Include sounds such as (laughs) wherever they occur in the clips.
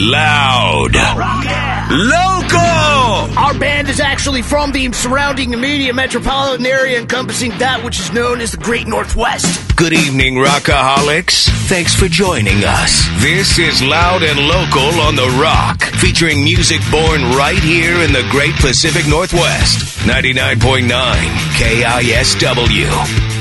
Loud. Local. Our band is actually from the surrounding immediate metropolitan area encompassing that which is known as the Great Northwest. Good evening, Rockaholics. Thanks for joining us. This is Loud and Local on The Rock, featuring music born right here in the Great Pacific Northwest. 99.9 KISW.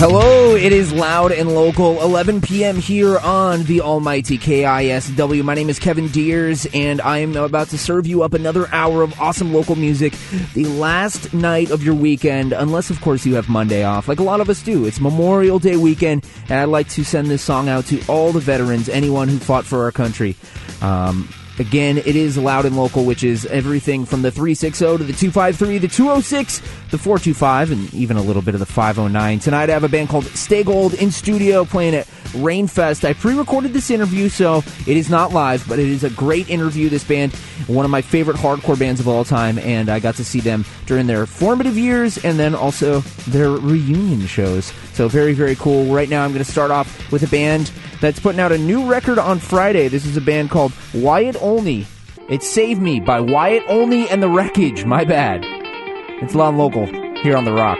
Hello, it is loud and local, 11 p.m. here on the almighty KISW. My name is Kevin Deers, and I am about to serve you up another hour of awesome local music. The last night of your weekend, unless, of course, you have Monday off, like a lot of us do. It's Memorial Day weekend, and I'd like to send this song out to all the veterans, anyone who fought for our country. Um, Again, it is loud and local, which is everything from the 360 to the 253, the 206, the 425, and even a little bit of the 509. Tonight I have a band called Stay Gold in studio playing at Rainfest. I pre recorded this interview, so it is not live, but it is a great interview. This band, one of my favorite hardcore bands of all time, and I got to see them during their formative years and then also their reunion shows. So, very, very cool. Right now, I'm going to start off with a band that's putting out a new record on Friday. This is a band called Wyatt Olney. It's Save Me by Wyatt Olney and the Wreckage. My bad. It's and Local here on The Rock.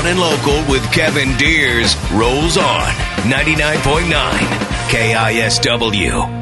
Loud and Local with Kevin Deers rolls on 99.9 KISW.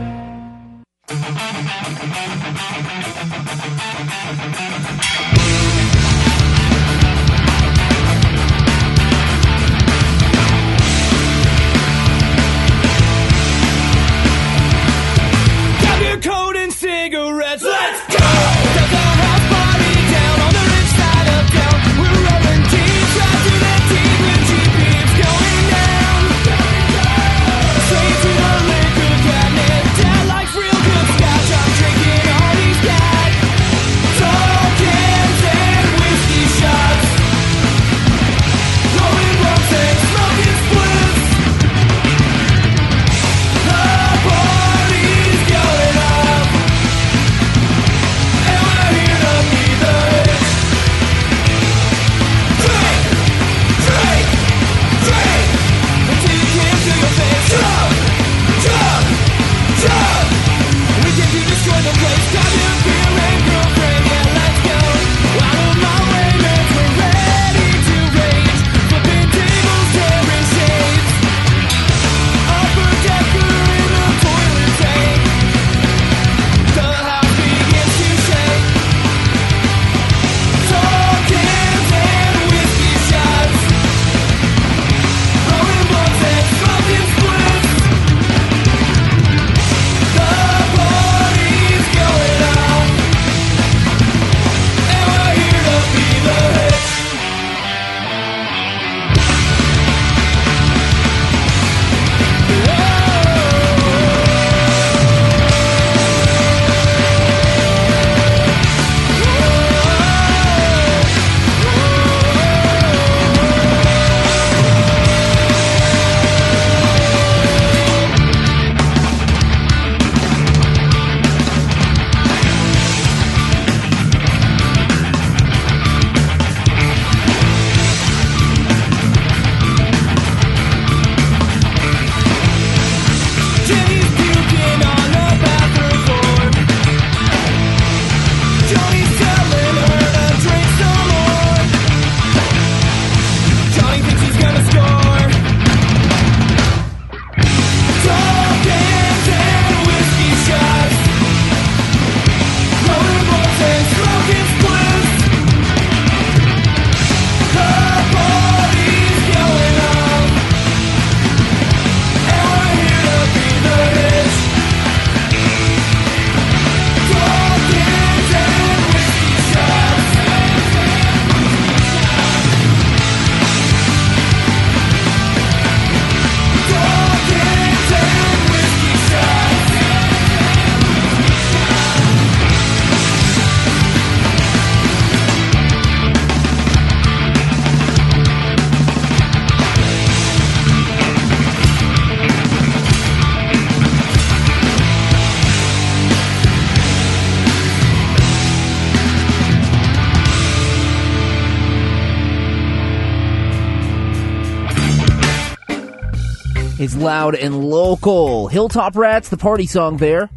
Loud and local. Hilltop Rats, the party song there.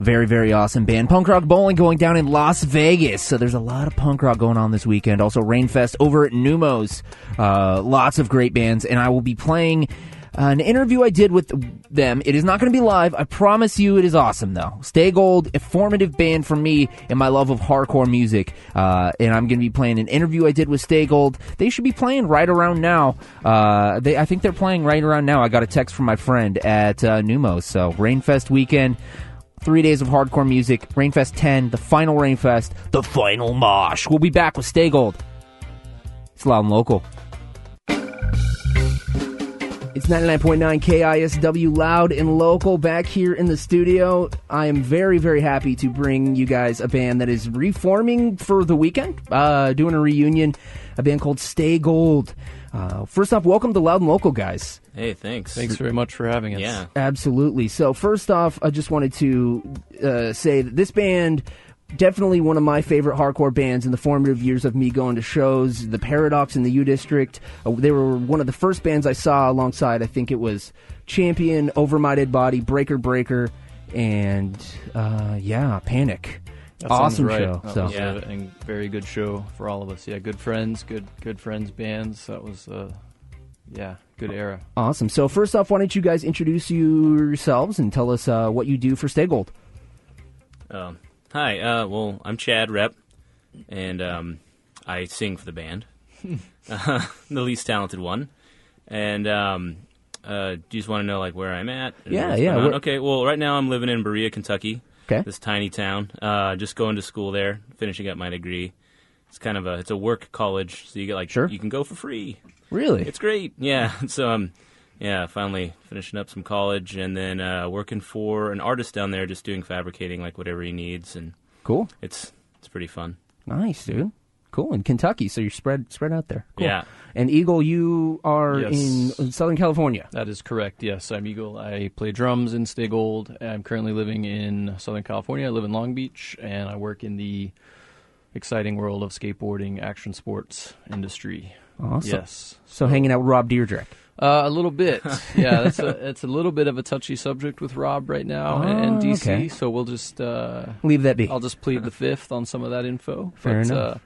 Very, very awesome band. Punk Rock Bowling going down in Las Vegas. So there's a lot of punk rock going on this weekend. Also, Rainfest over at Neumos. Uh, lots of great bands. And I will be playing an interview I did with them. It is not going to be live. I promise you it is awesome, though. Stay Gold, a formative band for me and my love of hardcore music. Uh, and I'm going to be playing an interview I did with Stay Gold. They should be playing right around now. Uh, they, I think they're playing right around now. I got a text from my friend at uh, Neumos. So, Rainfest weekend. Three days of hardcore music. Rainfest 10, the final Rainfest, the final mosh. We'll be back with Stay Gold. It's loud and local. It's 99.9 KISW, loud and local, back here in the studio. I am very, very happy to bring you guys a band that is reforming for the weekend, uh, doing a reunion, a band called Stay Gold. Uh, first off, welcome to Loud and Local, guys. Hey, thanks. Thanks very much for having us. Yeah. Absolutely. So, first off, I just wanted to uh, say that this band definitely one of my favorite hardcore bands in the formative years of me going to shows. The Paradox in the U District. Uh, they were one of the first bands I saw alongside. I think it was Champion, Over My Dead Body, Breaker Breaker, and uh, yeah, Panic. That awesome right. show. That So was a, a very good show for all of us. Yeah, good friends, good good friends bands. That was uh, yeah, good era. awesome. So first off, why don't you guys introduce yourselves and tell us uh, what you do for Stay Gold? Um, hi, uh, well, I'm Chad Rep, and um, I sing for the band, uh, (laughs) (laughs) the least talented one. And um, uh, do you just want to know like where I'm at? and Yeah, what's yeah, going on? where- Okay, well, right now I'm living in Berea, Kentucky. Okay. This tiny town. Uh, just going to school there, finishing up my degree. It's kind of a it's a work college, so you get like Sure. you can go for free. Really? It's great. Yeah. (laughs) So um, yeah, finally finishing up some college and then uh, working for an artist down there, just doing fabricating like whatever he needs, and cool. it's it's pretty fun. Nice, dude. Cool. In Kentucky, so you're spread spread out there. Cool. Yeah. And Eagle, you are Yes. in, in Southern California. That is correct. Yes, I'm Eagle. I play drums in Stay Gold. I'm currently living in Southern California. I live in Long Beach, and I work in the exciting world of skateboarding, action sports industry. Awesome. Yes. So hanging out with Rob Dyrdek. Uh, a little bit, (laughs) yeah. That's a it's a little bit of a touchy subject with Rob right now and, and Oh, DC. okay. So we'll just uh, Leave that be. I'll just plead the fifth on some of that info. Fair but, enough. Uh,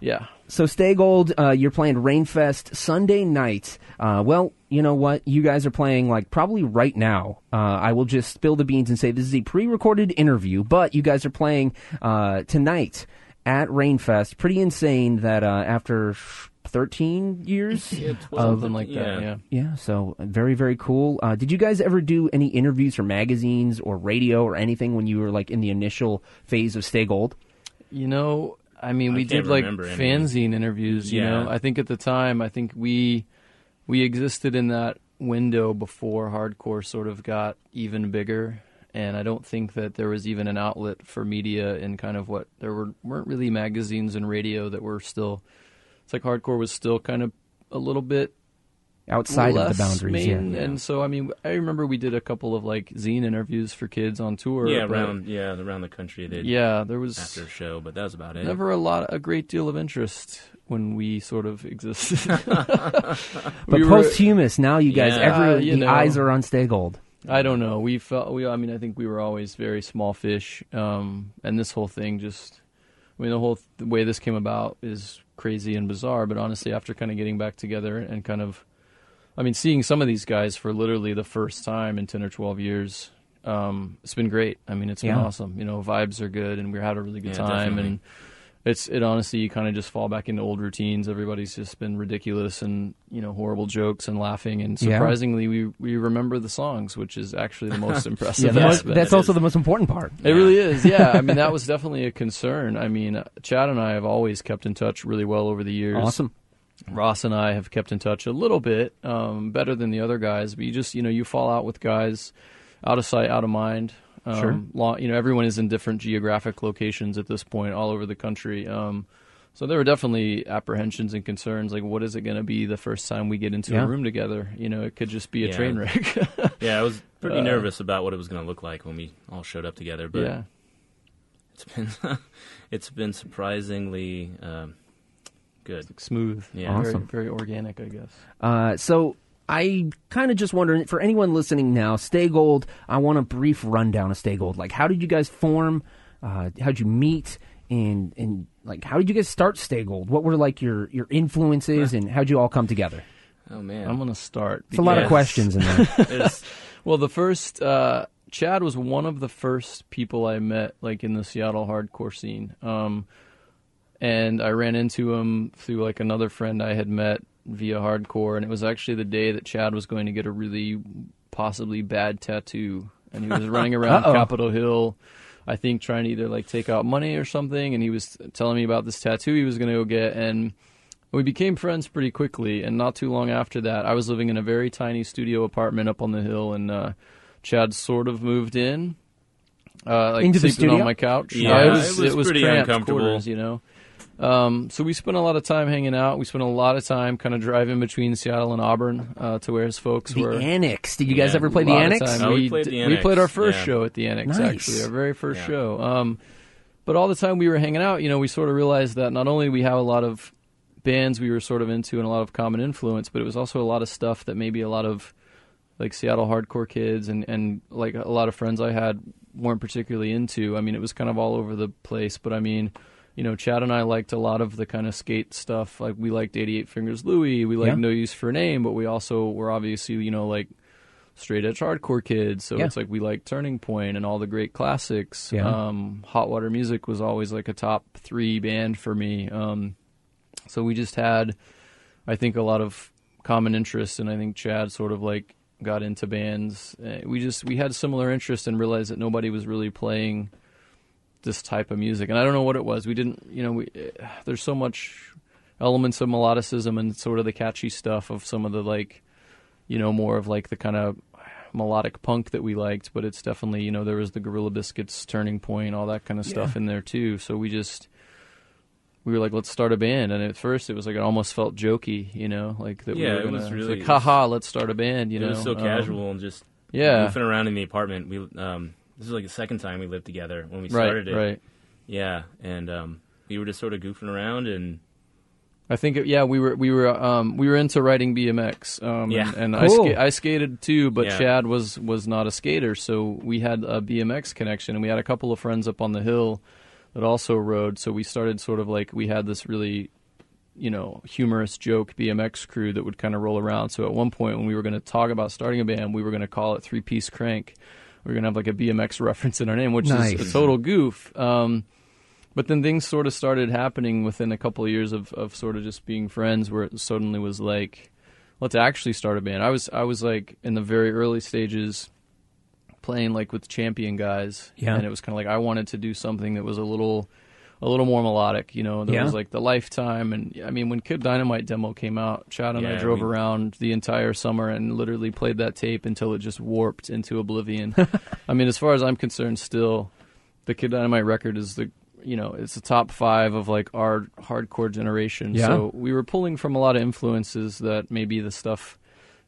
yeah, So Stay Gold, uh, you're playing Rainfest Sunday night. Uh, well, you know what? You guys are playing like probably right now. Uh, I will just spill the beans and say this is a pre-recorded interview, but you guys are playing uh, tonight at Rainfest. Pretty insane that uh, after 13 years. Of something like that. Yeah. Yeah, so very very cool. Uh, did you guys ever do any interviews for magazines or radio or anything when you were like in the initial phase of Stay Gold? You know, I mean, I we can't did like any. fanzine interviews. You know, I think at the time, I think we we existed in that window before hardcore sort of got even bigger, and I don't think that there was even an outlet for media in kind of what there were weren't really magazines and radio that were still. It's like hardcore was still kind of a little bit Outside of the boundaries, main, yeah. And so, I mean, I remember we did a couple of like zine interviews for kids on tour. Yeah, around yeah around the country they Yeah, there was after a show, but that was about it. never a lot, a great deal of interest when we sort of existed. (laughs) (laughs) But We were- posthumous, now you guys, Yeah, every you the know. eyes are on Stay Gold. I don't know. We felt we. I mean, I think we were always very small fish, um, and this whole thing just. I mean, the whole the way this came about is crazy and bizarre. But honestly, after kind of getting back together and kind of, I mean, seeing some of these guys for literally the first time in ten or twelve years, um, it's been great. I mean, it's been Yeah. awesome. You know, vibes are good, and we had a really good Yeah, time. definitely. And it's it honestly, you kind of just fall back into old routines. Everybody's just been ridiculous and you know horrible jokes and laughing. And Yeah. surprisingly, we we remember the songs, which is actually the most (laughs) impressive. Yeah, the most- that's also the most important part. It really is, yeah. I mean, (laughs) that was definitely a concern. I mean, Chad and I have always kept in touch really well over the years. Awesome. Ross and I have kept in touch a little bit, um, better than the other guys. But you just, you know, you fall out with guys out of sight, out of mind. Um, Sure. lo- you know, everyone is in different geographic locations at this point, all over the country. Um, so there were definitely apprehensions and concerns, like what is it going to be the first time we get into Yeah. a room together? You know, it could just be a Yeah. train wreck. (laughs) Yeah, I was pretty Uh, nervous about what it was going to look like when we all showed up together, but yeah. it's been (laughs) it's been surprisingly um, good. smooth. Yeah. Awesome. Very, very organic, I guess. Uh, so I kind of just wondering for anyone listening now, Stay Gold. I want a brief rundown of Stay Gold. Like, how did you guys form? Uh, how'd you meet? And and like, how did you guys start Stay Gold? What were like your your influences, and how'd you all come together? Oh man, I'm gonna start. It's a lot of questions in there. (laughs) Well, the first uh, Chad was one of the first people I met, like in the Seattle hardcore scene. Um, and I ran into him through like another friend I had met via hardcore, and it was actually the day that Chad was going to get a really possibly bad tattoo, and he was (laughs) running around Capitol Hill. I think trying to either like take out money or something, and he was telling me about this tattoo he was going to go get, and we became friends pretty quickly. And not too long after that, I was living in a very tiny studio apartment up on the hill, and uh, Chad sort of moved in, uh, like Into the sleeping studio? on my couch. Yeah, Uh, it was pretty uncomfortable. quarters, you know. Um, so we spent a lot of time hanging out. We spent a lot of time kind of driving between Seattle and Auburn uh, to where his folks the were. Annex. Did you guys Yeah, ever play the Annex? time. Oh, we we, played d- the we played our first yeah. show at the Annex, Nice. actually, our very first Yeah. show. Um, but all the time we were hanging out, you know, we sort of realized that not only we have a lot of bands we were sort of into and a lot of common influence, but it was also a lot of stuff that maybe a lot of like Seattle hardcore kids and and like a lot of friends I had weren't particularly into. I mean, it was kind of all over the place, but I mean, you know, Chad and I liked a lot of the kind of skate stuff. Like we liked 88 Fingers Louie, we liked Yeah. No Use for a Name, but we also were obviously, you know, like straight edge hardcore kids. So Yeah. it's like we liked Turning Point and all the great classics. Yeah. Um, Hot Water Music was always like a top three band for me. Um, so we just had, I think, a lot of common interests, and I think Chad sort of like got into bands. Uh, We just we had similar interests and realized that nobody was really playing this type of music, and I don't know what it was. We didn't, you know, we uh, there's so much elements of melodicism and sort of the catchy stuff of some of the like, you know, more of like the kind of melodic punk that we liked, but it's definitely you know there was the Gorilla Biscuits turning point, all that kind of stuff in there too. So we just we were like, let's start a band, and at first it was like it almost felt jokey, you know, like that. we Yeah, were it gonna, was it's really- like, haha, let's start a band, you it know. It was so Um, casual and just yeah, goofing around in the apartment. We um, this is like the second time we lived together when we right, started it. right. Yeah, and um, we were just sort of goofing around and I think it, yeah, we were we were um, we were into riding BMX. Um, Yeah. and, and I, Cool. ska- I skated too, but Yeah. Chad was was not a skater, so we had a BMX connection, and we had a couple of friends up on the hill that also rode. So we started sort of like we had this really, you know, humorous joke BMX crew that would kind of roll around. So at one point when we were going to talk about starting a band, we were going to call it Three Piece Crank. We were going to have like a BMX (laughs) reference in our name, which Nice. is a total goof. Um, but then things sort of started happening within a couple of years of, of sort of just being friends where it suddenly was like let's actually start a band i was i was like in the very early stages playing like with champion guys Yeah. and it was kind of like i wanted to do something that was a little a little more melodic you know there Yeah. was like the lifetime and i mean when kid dynamite demo came out chad and i drove we- around the entire summer and literally played that tape until it just warped into oblivion (laughs) i mean as far as i'm concerned still the Kid Dynamite record is the you know it's the top five of like our hardcore generation. Yeah. So we were pulling from a lot of influences that maybe the stuff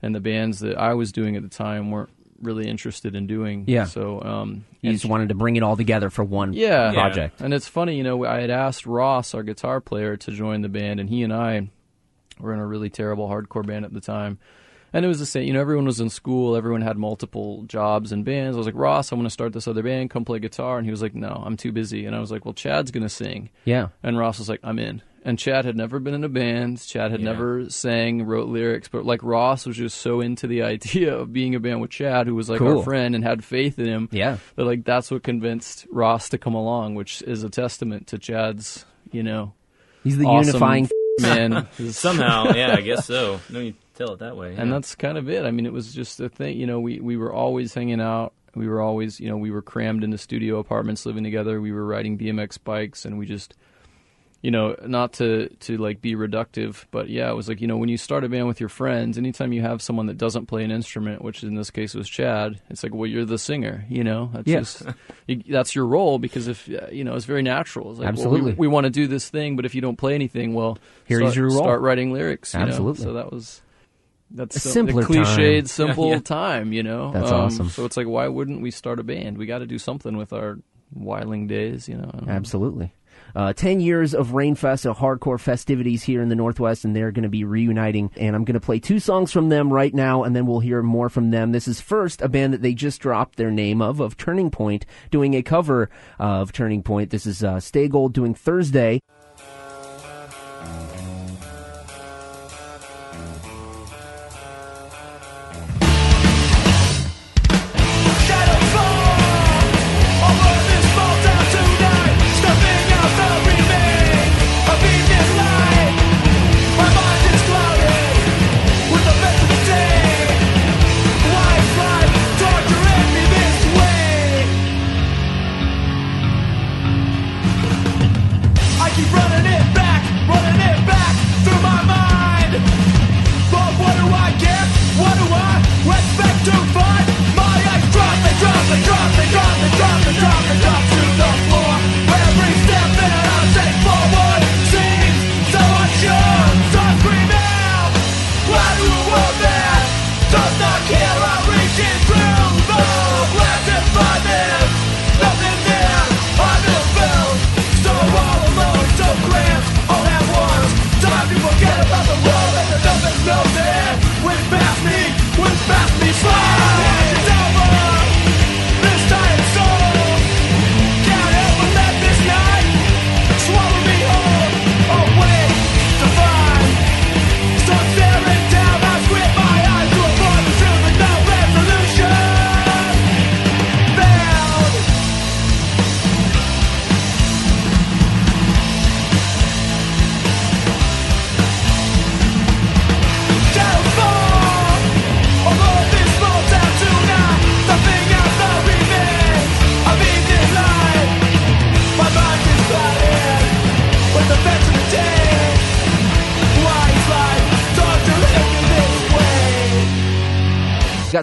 and the bands that I was doing at the time weren't really interested in doing. Yeah. So um, You just wanted to bring it all together for one yeah project. And it's funny, you know, I had asked Ross, our guitar player, to join the band, and he and I were in a really terrible hardcore band at the time. And it was the same, you know, everyone was in school, everyone had multiple jobs and bands. I was like, Ross, I want to start this other band, come play guitar. And he was like, no, I'm too busy. And I was like, well, Chad's going to sing. Yeah. And Ross was like, I'm in. And Chad had never been in a band. Chad had Yeah. never sang, wrote lyrics, but like Ross was just so into the (laughs) idea of being a band with Chad, who was like Cool. our friend and had faith in him. Yeah. But like that's what convinced Ross to come along, which is a testament to Chad's, you know, He's the awesome unifying. (laughs) man. (laughs) Somehow, yeah, I guess so. No, you tell it that way. and that's kind of it. I mean, it was just a thing. You know, we we were always hanging out. We were always, you know, we were crammed into studio apartments, living together. We were riding BMX bikes, and we just, you know, not to to like be reductive, but yeah, it was like you know, when you start a band with your friends, anytime you have someone that doesn't play an instrument, which in this case was Chad, it's like, well, you're the singer, you know, that's Yeah. just (laughs) you, that's your role because if uh, you know, it's very natural. It's like, well, Absolutely. we, we want to do this thing, but if you don't play anything, well, Here is start, your role. Start writing lyrics. You know? Absolutely. So that was that's A so- cliched, time. simple Yeah. time. You know, That's Um, awesome. So it's like, why wouldn't we start a band? We got to do something with our whiling days. You know, absolutely. know. Uh, 10 years of Rainfest, of hardcore festivities here in the Northwest, and they're going to be reuniting. And I'm going to play two songs from them right now, and then we'll hear more from them. This is first a band that they just dropped their name of, of Turning Point, doing a cover of Turning Point. This is uh, Stay Gold doing Thursday.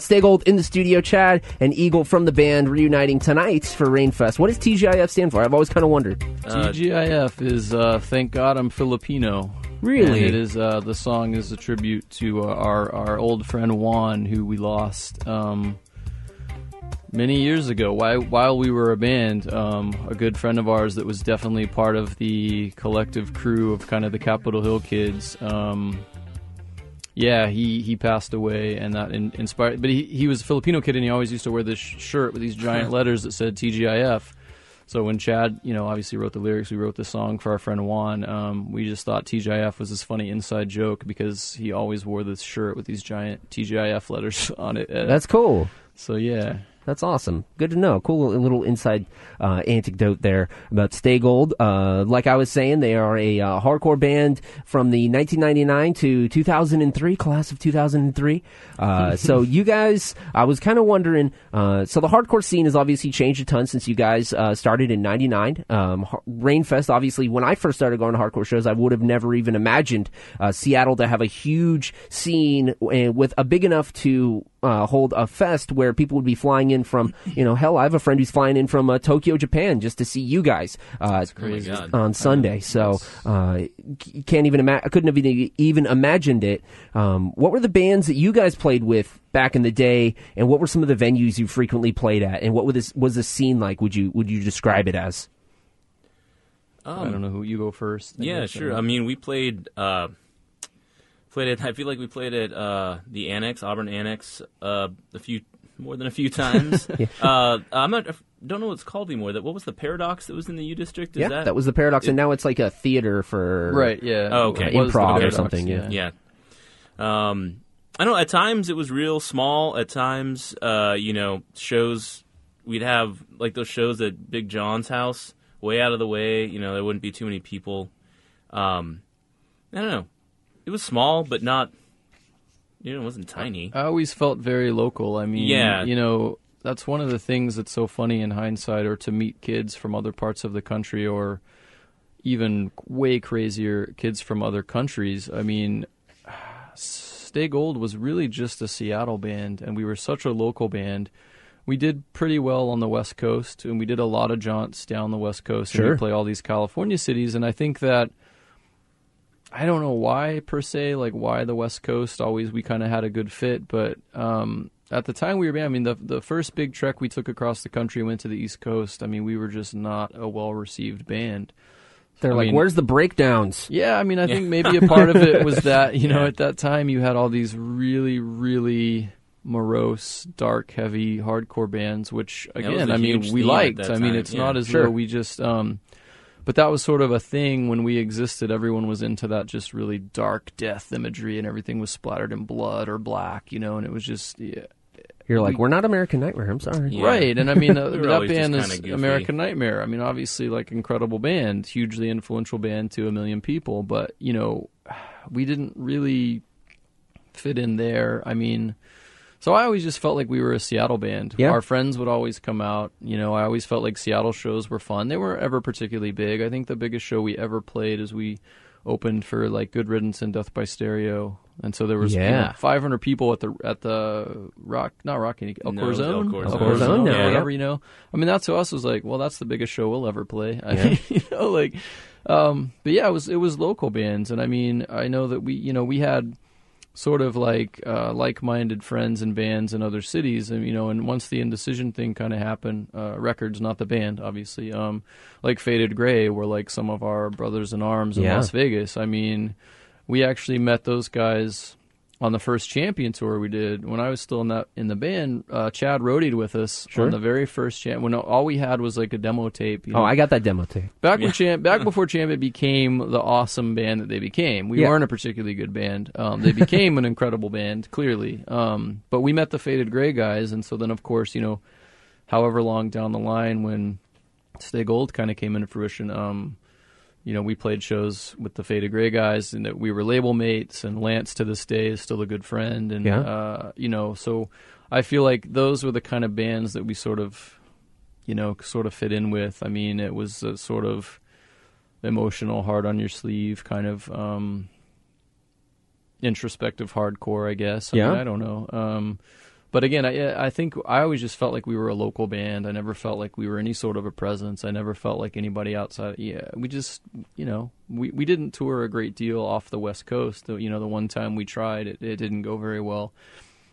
Got Stay Gold in the studio, Chad and Eagle from the band reuniting tonight for Rainfest. What does TGIF stand for? I've always kind of wondered. TGIF is uh, Thank God I'm Filipino. Really? And it is uh, the song is a tribute to uh, our our old friend Juan, who we lost um, many years ago. While while we were a band, um, a good friend of ours that was definitely part of the collective crew of kind of the Capitol Hill kids. Um, yeah, he, he passed away, and that in, inspired. But he, he was a Filipino kid, and he always used to wear this shirt with these giant letters that said TGIF. So when Chad, you know, obviously wrote the lyrics, we wrote the song for our friend Juan. Um, we just thought TGIF was this funny inside joke because he always wore this shirt with these giant TGIF letters (laughs) on it. That's cool. so yeah. That's awesome. Good to know. Cool little inside uh, anecdote there about Stay Gold. Uh, like I was saying, they are a uh, hardcore band from the 1999 to 2003 class of 2003. Uh, (laughs) so you guys, I was kind of wondering. Uh, so the hardcore scene has obviously changed a ton since you guys uh, started in '99. Um, Rainfest, obviously, when I first started going to hardcore shows, I would have never even imagined uh, Seattle to have a huge scene uh, with a big enough to uh, hold a fest where people would be flying in from, you know, hell, I have a friend who's flying in from uh, Tokyo, Japan, just to see you guys uh, on Sunday. So uh, can't even ima- I couldn't have even- even imagined it. Um, what were the bands that you guys played with back in the day, and what were some of the venues you frequently played at, and what was this, was the scene like? Would you would you describe it as? I don't know who you go first. Um, Yeah, sure. I mean, we played uh, played at. (laughs) I feel like we played at uh, the Annex, Auburn Annex, uh, a few more than a few (laughs) times. uh, I'm not. Don't know what it's called anymore. That what was the Paradox that was in the U District? Is yeah, that, that, was the paradox, and now it's like a theater for Right. Yeah. Oh, okay. It was the Improv or something, yeah. Yeah. Um, I don't know. At times it was real small. At times, uh, you know, shows we'd have like those shows at Big John's house, way out of the way. You know, there wouldn't be too many people. Um, I don't know. It was small, but not. You know, it wasn't tiny. I always felt very local. I mean, Yeah. you know, that's one of the things that's so funny in hindsight, or to meet kids from other parts of the country, or even way crazier kids from other countries. I mean, Stay Gold was really just a Seattle band, and we were such a local band. We did pretty well on the West Coast, and we did a lot of jaunts down the West Coast, and we play all these California cities. And I think that I don't know why per se, like why the West Coast always we kind of had a good fit, but um, at the time we were, I mean, the the first big trek we took across the country went to the East Coast. I mean, we were just not a well received band. They're I like, mean- "Where's the breakdowns?" Yeah, I mean, I think maybe a part of it was (laughs) that you know at that time you had all these really, really morose, dark, heavy, hardcore bands, which again, I mean, we theme at liked. I mean, it's yeah. not as Sure. though we just. um but that was sort of a thing when we existed. Everyone was into that just really dark death imagery, and everything was splattered in blood or black, you know. And it was just yeah, You're like, "We're not American Nightmare." I'm sorry. Yeah. Right, and I mean uh, (laughs) We were that band is. American Nightmare. I mean, obviously, like incredible band, hugely influential band to a million people, but you know, (sighs) we didn't really fit in there. I mean, so I always just felt like we were a Seattle band. Yeah. Our friends would always come out. You know, I always felt like Seattle shows were fun. They weren't ever particularly big. I think the biggest show we ever played is we opened for like Good Riddance and Death by Stereo. And so there was you know, Yeah. 500 people at the at the rock, not Rocky, El No, it El Corazon, Corazon. El Corazon now, whatever yeah. you know. I mean, that to us was like, well, that's the biggest show we'll ever play. I mean, (laughs) you know, like, um, but yeah, it was it was local bands, and I mean, I know that we, you know, we had sort of like uh, like-minded friends and bands in other cities, and you know, and once the indecision thing kind of happened, uh, records, not the band, obviously, um, like Faded Gray were like some of our brothers in arms in Yeah. Las Vegas. I mean, we actually met those guys on the first champion tour we did when I was still in that in the band. Uh, Chad roadied with us Sure. on the very first champ when all we had was like a demo tape. You know? Oh, I got that demo tape. Back when Champ, back (laughs) before Champ, it became the awesome band that they became. We Yeah. weren't a particularly good band. Um, they became an incredible band, clearly. Um, but we met the Faded Gray guys, and so then, of course, you know, however long down the line when Stay Gold kind of came into fruition, um, you know, we played shows with the Fade Faded Gray guys, and that we were label mates. And Lance, to this day, is still a good friend. And Yeah. uh, you know, so I feel like those were the kind of bands that we sort of you know, sort of fit in with. I mean, it was a sort of emotional, hard on your sleeve kind of um, introspective hardcore, I guess. I Yeah. mean, I don't know. Um, but again, I I think I always just felt like we were a local band. I never felt like we were any sort of a presence. I never felt like anybody outside. Yeah, we just you know we we didn't tour a great deal off the West Coast. The, you know, the one time we tried, it, it didn't go very well,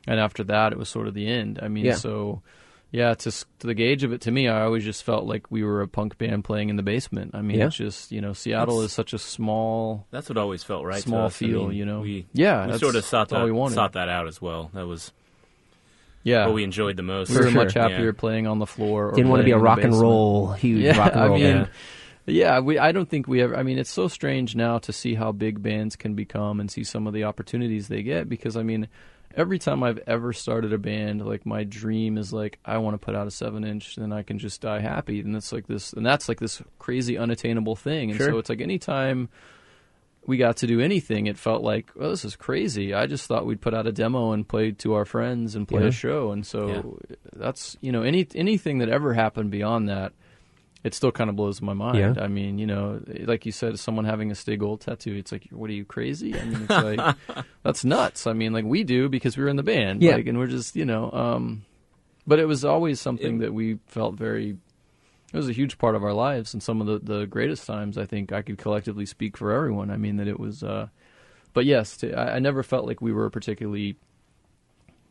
and after that, it was sort of the end. I mean, Yeah. so. Yeah, to, to the gauge of it, to me, I always just felt like we were a punk band playing in the basement. I mean, Yeah. it's just you know, Seattle That's- is such a small, That's what always felt right. to small us. I feel. mean, you know, we yeah, we that's- sort of sought that we sought that out as well. That was yeah, what we enjoyed the most. we were For much happier Yeah. playing on the floor. Or Didn't want to be a playing in the rock and roll, huge Yeah, rock and roll I mean, band. yeah, we. I don't think we ever. I mean, it's so strange now to see how big bands can become and see some of the opportunities they get. Because I mean, every time I've ever started a band, like my dream is like I want to put out a seven inch, and I can just die happy. And it's like this, and that's like this crazy unattainable thing. And Sure. so it's like anytime we got to do anything, it felt like, well, this is crazy. I just thought we'd put out a demo and play to our friends and play Yeah. a show. And so that's you know any anything that ever happened beyond that, it still kind of blows my mind. Yeah. I mean, you know, like you said, someone having a Stay Gold tattoo, it's like, what are you crazy? I mean, it's (laughs) like that's nuts. I mean, like we do because we were in the band, Yeah. like, and we're just you know. um But it was always something It- that we felt very. It was a huge part of our lives, and some of the, the greatest times. I think I could collectively speak for everyone. I mean that it was, uh, but yes, to, I, I never felt like we were a particularly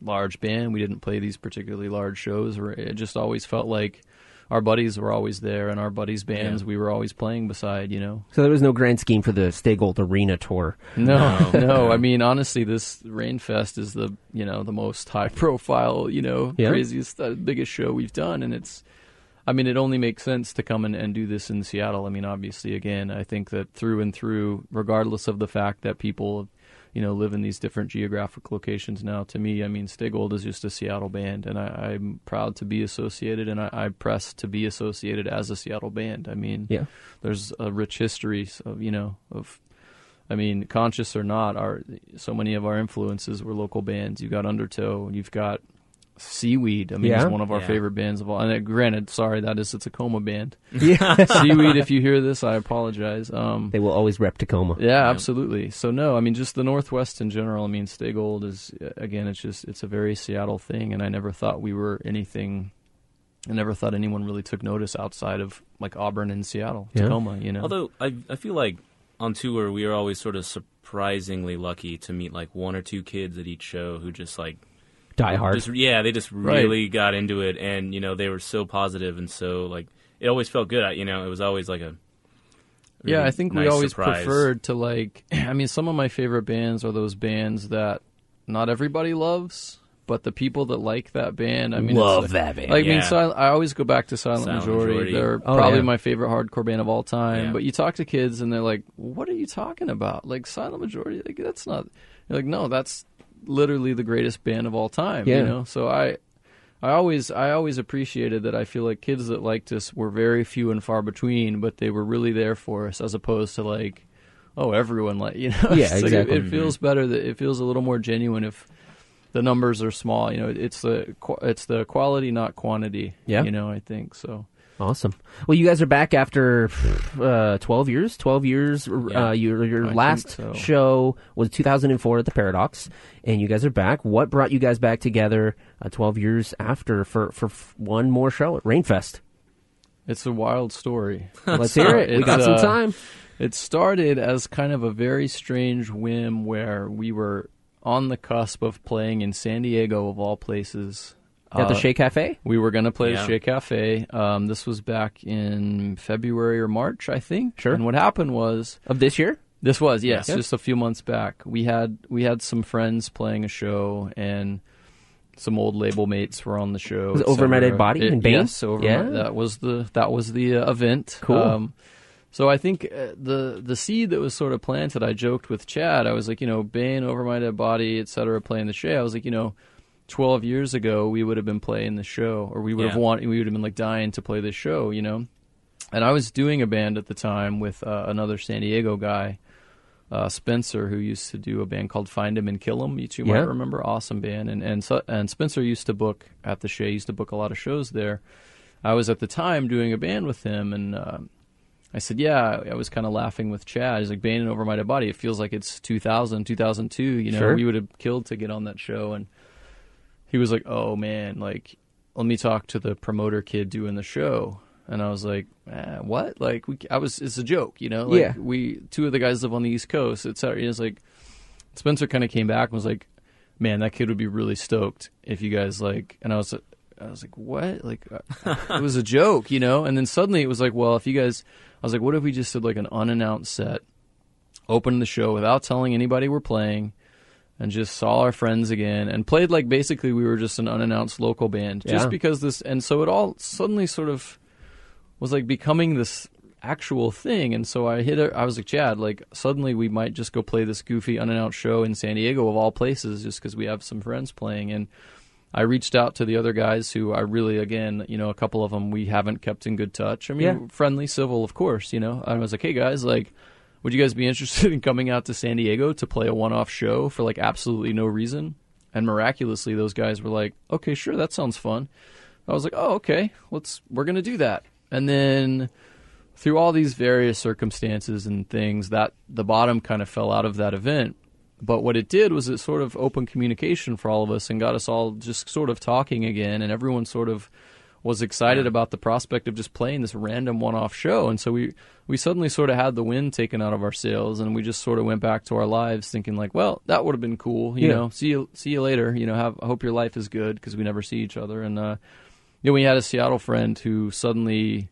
large band. We didn't play these particularly large shows, or it just always felt like our buddies were always there, and our buddies' bands we were always playing beside. You know, So there was no grand scheme for the Stay Gold Arena tour. no, (laughs) no. I mean, honestly, this Rainfest is the you know the most high (laughs) profile, you know, Yeah. craziest, uh, biggest show we've done, and it's. I mean, it only makes sense to come and, and do this in Seattle. I mean, obviously, again, I think that through and through, regardless of the fact that people, you know, live in these different geographic locations now, to me, I mean, Stay Gold is just a Seattle band, and I, I'm proud to be associated, and I, I press to be associated as a Seattle band. I mean, Yeah. there's a rich history of you know of I mean, conscious or not, our so many of our influences were local bands. You've got Undertow, you've got Seaweed. I mean, Yeah. it's one of our Yeah. favorite bands of all. And uh, granted, sorry, that is it's Tacoma band. (laughs) Yeah. Seaweed, if you hear this, I apologize. Um, they will always rep Tacoma. yeah, absolutely. So no, I mean, just the Northwest in general. I mean, Stay Gold is uh, again, it's just it's a very Seattle thing, and I never thought we were anything. I never thought anyone really took notice outside of like Auburn and Seattle, Yeah. Tacoma. You know, Although I I feel like on tour we are always sort of surprisingly lucky to meet like one or two kids at each show who just like Die Hard. Just, yeah, they just Right. really got into it, and you know they were so positive and so like it always felt good. I, you know, it was always like a yeah, I think we always surprise. preferred to like. (clears throat) I mean, some of my favorite bands are those bands that not everybody loves, but the people that like that band, I mean, Love like- that band. Like, I mean, Yeah. Sil- I always go back to Silent, Silent Majority. Majority. They're Oh, probably yeah. my favorite hardcore band of all time. Yeah. But you talk to kids and they're like, "What are you talking about? Like Silent Majority? Like that's not." You're like, "No, that's literally the greatest band of all time." Yeah. You know, so I. I always, I always appreciated that. I feel like kids that liked us were very few and far between, but they were really there for us, as opposed to like, oh, everyone like (laughs) you know. Yeah, It's like it- exactly. it, feels better that it feels a little more genuine if the numbers are small. You know, it's the it's the quality, not quantity. Yeah. you know, I think so. Awesome. Well, you guys are back after uh, 12 years. 12 years. Yeah. Uh, your your I last so. show was 2004 at the Paradox, and you guys are back. What brought you guys back together uh, 12 years after for, for one more show at Rainfest? It's a wild story. (laughs) Let's hear it. We got some uh, time. It started as kind of a very strange whim where we were on the cusp of playing in San Diego, of all places. At the Uh, Che Cafe? We were going to play Yeah. the Che Cafe. Um, this was back in February or March, I think. Sure. And what happened was Of this year? this was yes, Yeah. just a few months back. We had we had some friends playing a show and. Some old label mates were on the show. Was it et Over My. Dead Body It- in Bane? Yes, over Yeah. my, that was the that was the uh, event. Cool. Um, so I think uh, the the seed that was sort of planted, I joked with Chad. I was like, you know, Bane, Over My Dead Body, et cetera, playing the show. I was like, you know, twelve years ago we would have been playing the show, or we would have Yeah. wanted, we would have been like dying to play this show, you know. And I was doing a band at the time with uh, another San Diego guy, uh, Spencer, who used to do a band called Find Him and Kill Him. You two Yeah. might remember, awesome band. And and so, and Spencer used to book at the Che. Used to book a lot of shows there. I was at the time doing a band with him, and uh, I said, "Yeah." I was kind of laughing with Chad. He's like, "Bane and Over My Dead Body." It feels like it's 2000, 2002. You know, Sure. we would have killed to get on that show, and he was like, "Oh man, like let me talk to the promoter kid doing the show." And I was like, eh, "What? Like we? I was. It's a joke, you know. Like, Yeah. We two of the guys live on the East Coast, etc." He was like, Spencer kind of came back and was like, "Man, that kid would be really stoked if you guys like." And I was, I was like, "What? Like, uh, (laughs) it was a joke, you know?" And then suddenly it was like, "Well, if you guys," I was like, "What if we just did like an unannounced set, open the show without telling anybody we're playing?" And just saw our friends again, and played like basically we were just an unannounced local band, just Yeah. because this, and so it all suddenly sort of was like becoming this actual thing. And so I hit it. I was like, Chad, like suddenly we might just go play this goofy unannounced show in San Diego of all places, just because we have some friends playing. And I reached out to the other guys who I really, again, you know, a couple of them we haven't kept in good touch. I mean, Yeah. friendly, civil, of course, you know. I was like, hey guys, like. Would you guys be interested (laughs) in coming out to San Diego to play a one-off show for like absolutely no reason? And miraculously, those guys were like, "Okay, sure, that sounds fun." I was like, "Oh, okay, let's we're gonna do that." And then through all these various circumstances and things, that the bottom kind of fell out of that event. But what it did was it sort of opened communication for all of us and got us all just sort of talking again, and everyone sort of was excited about the prospect of just playing this random one-off show. And so we we suddenly sort of had the wind taken out of our sails, and we just sort of went back to our lives thinking like, well, that would have been cool, you Yeah. know. See you see you later, you know. Have I hope your life is good because we never see each other. And uh, you know, we had a Seattle friend who suddenly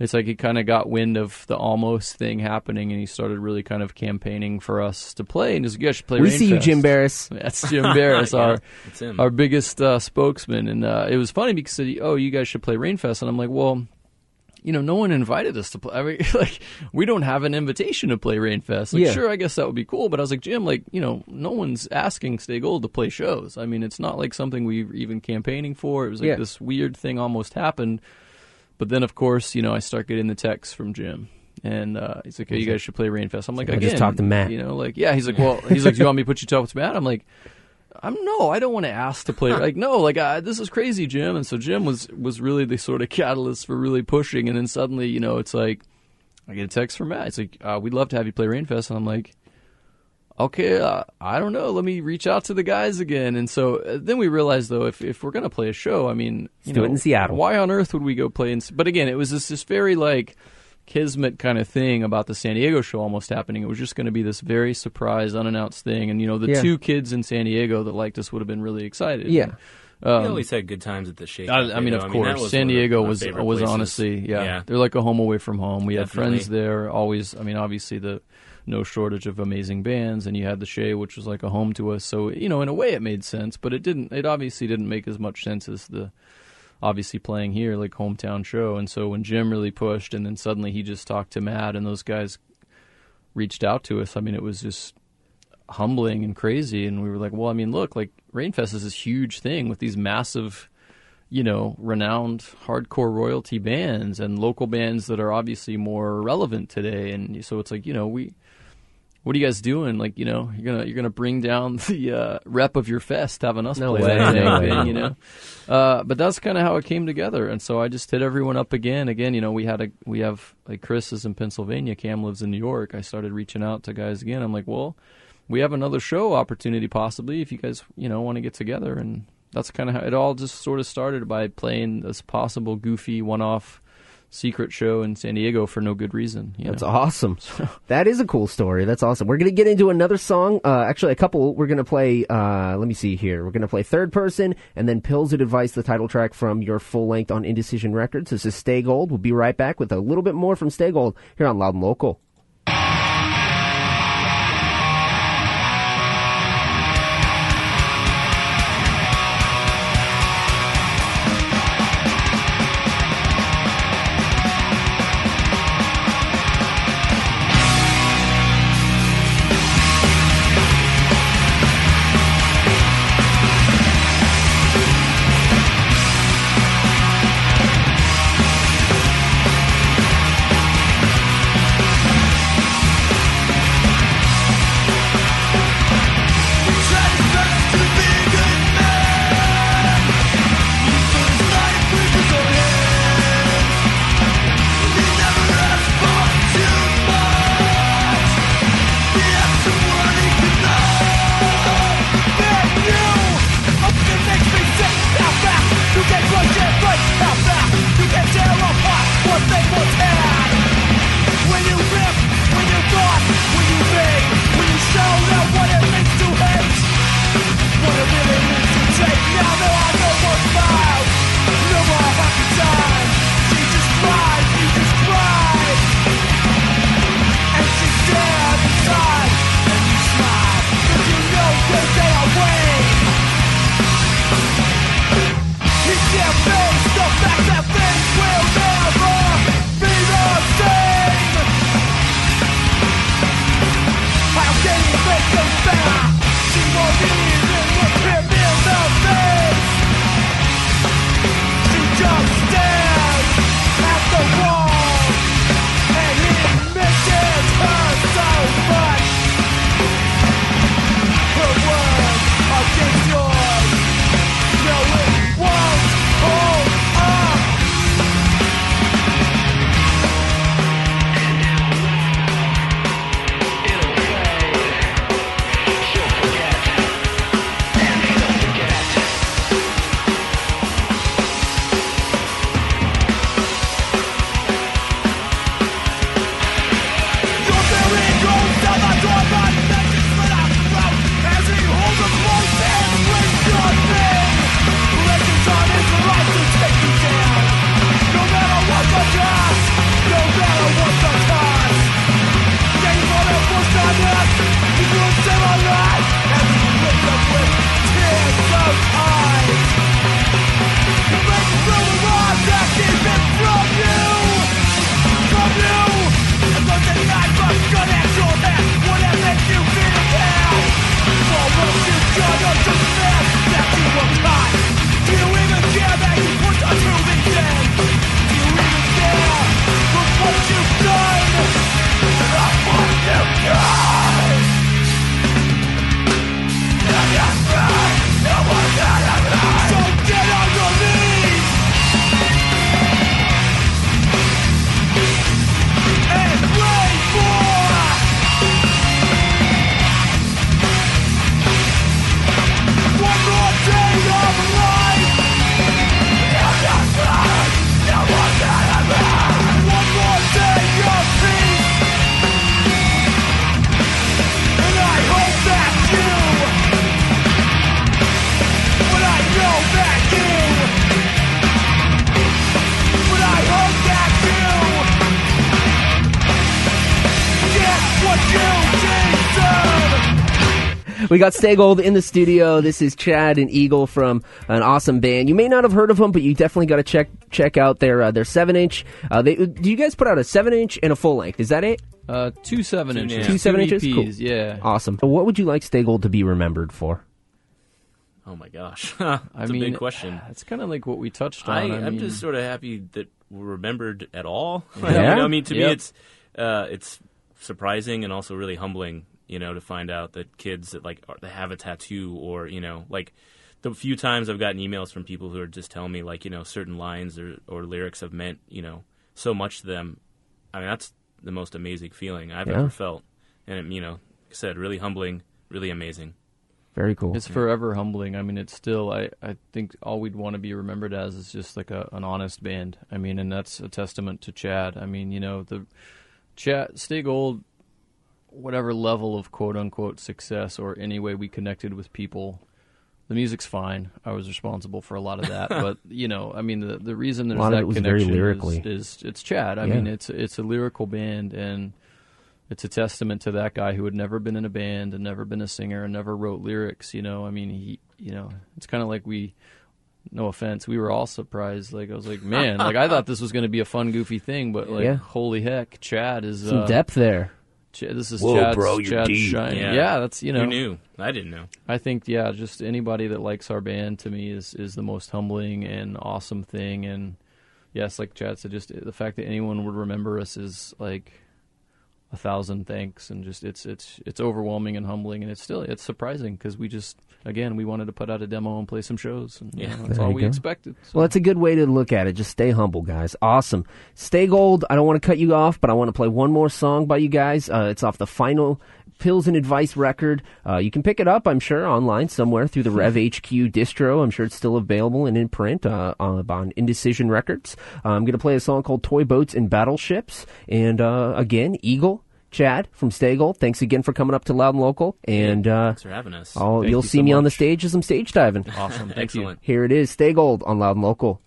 it's like he kind of got wind of the almost thing happening, and he started really kind of campaigning for us to play. And he's like, "You guys should play." We see you, Jim Barris. (laughs) That's Jim Barris, (laughs) Yeah, our our biggest uh, spokesman. And uh, it was funny because he said, "Oh, you guys should play Rainfest," and I'm like, "Well." You know, no one invited us to play. I mean, (laughs) like, we don't have an invitation to play Rainfest. Like, Yeah. sure, I guess that would be cool. But I was like, Jim, like, you know, no one's asking Stay Gold to play shows. I mean, it's not like something we were even campaigning for. It was like Yeah. this weird thing almost happened. But then, of course, you know, I start getting the text from Jim, and uh, he's like, "Hey, you guys should play Rainfest." I'm like, I just talked to Matt. You know, like, yeah." He's like, "Well," he's like, "Do you want me to put you talk to Matt?" I'm like, "I'm no, I don't want to ask to play." like, no, like, uh, this is crazy, Jim. And so Jim was was really the sort of catalyst for really pushing. And then suddenly, you know, it's like I get a text from Matt. It's like, uh, "We'd love to have you play Rainfest," and I'm like. Okay, uh, I don't know. Let me reach out to the guys again. And so uh, then we realized, though, if if we're gonna play a show, I mean, you do know, it in Seattle. Why on earth would we go play in? But again, it was this this very like kismet kind of thing about the San Diego show almost happening. It was just going to be this very surprise, unannounced thing, and you know, the Yeah. two kids in San Diego that liked us would have been really excited. Yeah. we Um, always had good times at the shake. I, I mean, of course, San Diego was was honestly, yeah, they're like a home away from home. We had friends there. Always, I mean, obviously the no shortage of amazing bands, and you had the Che, which was like a home to us. So you know, in a way, it made sense, but it didn't. It obviously didn't make as much sense as the obviously playing here, like hometown show. And so when Jim really pushed, and then suddenly he just talked to Matt, and those guys reached out to us. I mean, it was just humbling and crazy. And we were like, well, I mean, look, like Rainfest is this huge thing with these massive, you know, renowned hardcore royalty bands and local bands that are obviously more relevant today. And so it's like, you know, we. What are you guys doing? Like, you know, you're gonna you're gonna bring down (laughs) the uh, rep of your fest having us No play way, that (laughs) no way. you know. Uh, but that's kind of how it came together, and so I just hit everyone up again. Again, you know, we had a we have like Chris is in Pennsylvania, Cam lives in New York. I started reaching out to guys again. I'm like, well, we have another show opportunity possibly if you guys you know want to get together, and that's kind of how it all just sort of started by playing this possible goofy one-off secret show in San Diego for no good reason. That's know? awesome. (laughs) that is a cool story. That's awesome. We're going to get into another song. Uh, actually, a couple. We're going to play, uh, let me see here. We're going to play Third Person and then Pills of Advice, the title track from your full length on Indecision Records. This is Stay Gold. We'll be right back with a little bit more from Stay Gold here on Loud and Local. We got Stay Gold in the studio. This is Chad and Eagle from an awesome band. You may not have heard of them, but you definitely got to check check out their uh, their seven inch. Uh, they do you guys put out a seven inch and a full length? Is that it? Uh, two seven inches. and a Two seven inches. Cool. Yeah. Awesome. So What would you like Stay Gold to be remembered for? Oh my gosh, (laughs) that's I a mean, big question. It's kind of like what we touched on. I, I, I'm mean, just sort of happy that we're remembered at all. (laughs) Yeah? you know, I mean, to me, it's uh, it's surprising and also really humbling. You know, to find out that kids that like are, that have a tattoo or you know, like the few times I've gotten emails from people who are just telling me like you know certain lines or or lyrics have meant you know so much to them. I mean, that's the most amazing feeling I've Yeah. ever felt, and you know, like I said, really humbling, really amazing. Very cool. It's forever humbling. I mean, it's still. I, I think all we'd want to be remembered as is just like a, an honest band. I mean, and that's a testament to Chad. I mean, you know, the Chad Stay Gold, whatever level of quote unquote success or any way we connected with people, the music's fine. I was responsible for a lot of that, (laughs) but you know, I mean, the the reason there's lot of that it was very connection is- is, it's Chad. I Yeah. mean, it's it's a lyrical band and it's a testament to that guy who had never been in a band and never been a singer and never wrote lyrics. You know, I mean, he, you know, it's kind of like we. No offense, we were all surprised. Like I was like, man, like I thought this was going to be a fun, goofy thing, but like, Yeah. holy heck, Chad is Some uh, depth there. Ch- this is Whoa, Chad's, bro, you're Chad's deep. shine. Yeah. Yeah. that's you know, Who knew? I didn't know. I think yeah, just anybody that likes our band to me is is the most humbling and awesome thing. And yes, like Chad said, just the fact that anyone would remember us is like a thousand thanks, and just it's it's it's overwhelming and humbling, and it's still it's surprising because we just again we wanted to put out a demo and play some shows, and you Yeah. know, that's all we go. expected. So. Well, that's a good way to look at it. Just stay humble, guys. Awesome. Stay gold. I don't want to cut you off, but I want to play one more song by you guys. Uh, it's off the final Pills and Advice record. Uh, you can pick it up, I'm sure, online somewhere through the Rev HQ distro. I'm sure it's still available and in print uh, on, on Indecision Records. Uh, I'm going to play a song called Toy Boats and Battleships. And uh, again, Eagle. Chad from Stay Gold, thanks again for coming up to Loud and Local. And uh, Thanks for having us. I'll, you'll you see so me on the stage as I'm stage diving. awesome. (laughs) Excellent. Here it is, Stay Gold on Loud and Local.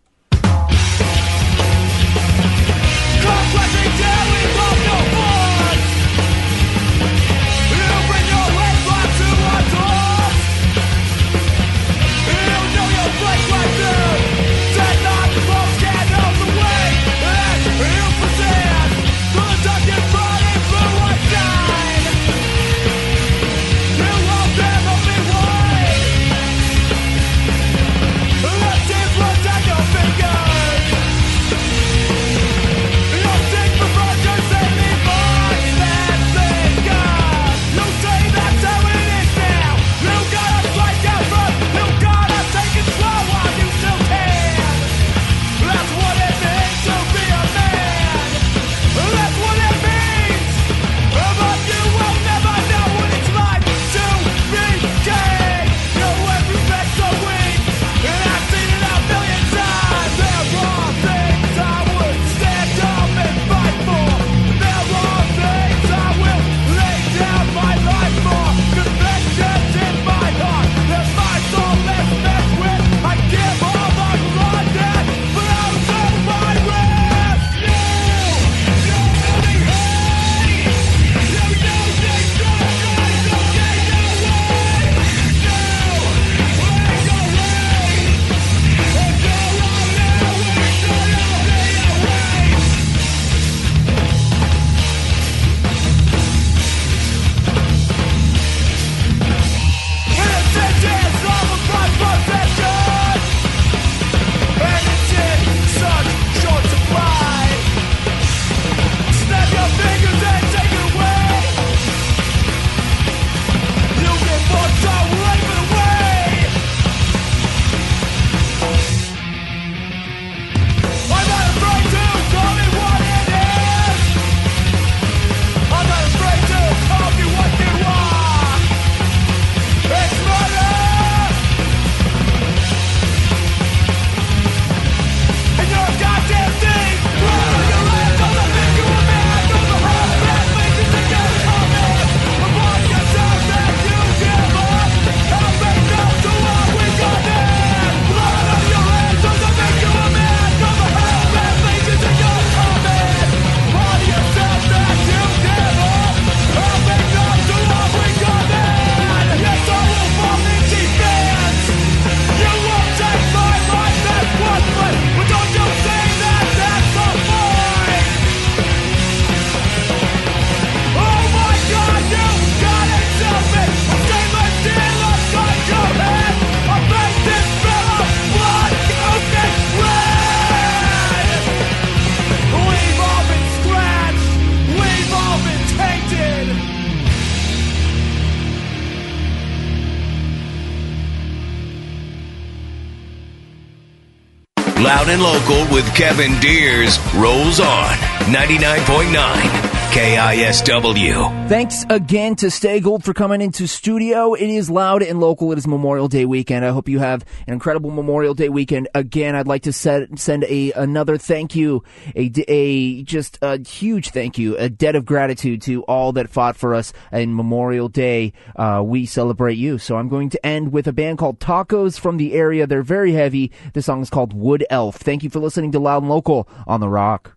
And Local with Kevin Deers rolls on 99.9 KISW. Thanks again to Stay Gold for coming into studio. It is loud and local. It is Memorial Day weekend. I hope you have an incredible Memorial Day weekend. Again, I'd like to set, send a another thank you, a, a just a huge thank you, a debt of gratitude to all that fought for us in Memorial Day. Uh, we celebrate you. So I'm going to end with a band called Tacos from the area. They're very heavy. The song is called Wood Elf. Thank you for listening to Loud and Local on the Rock.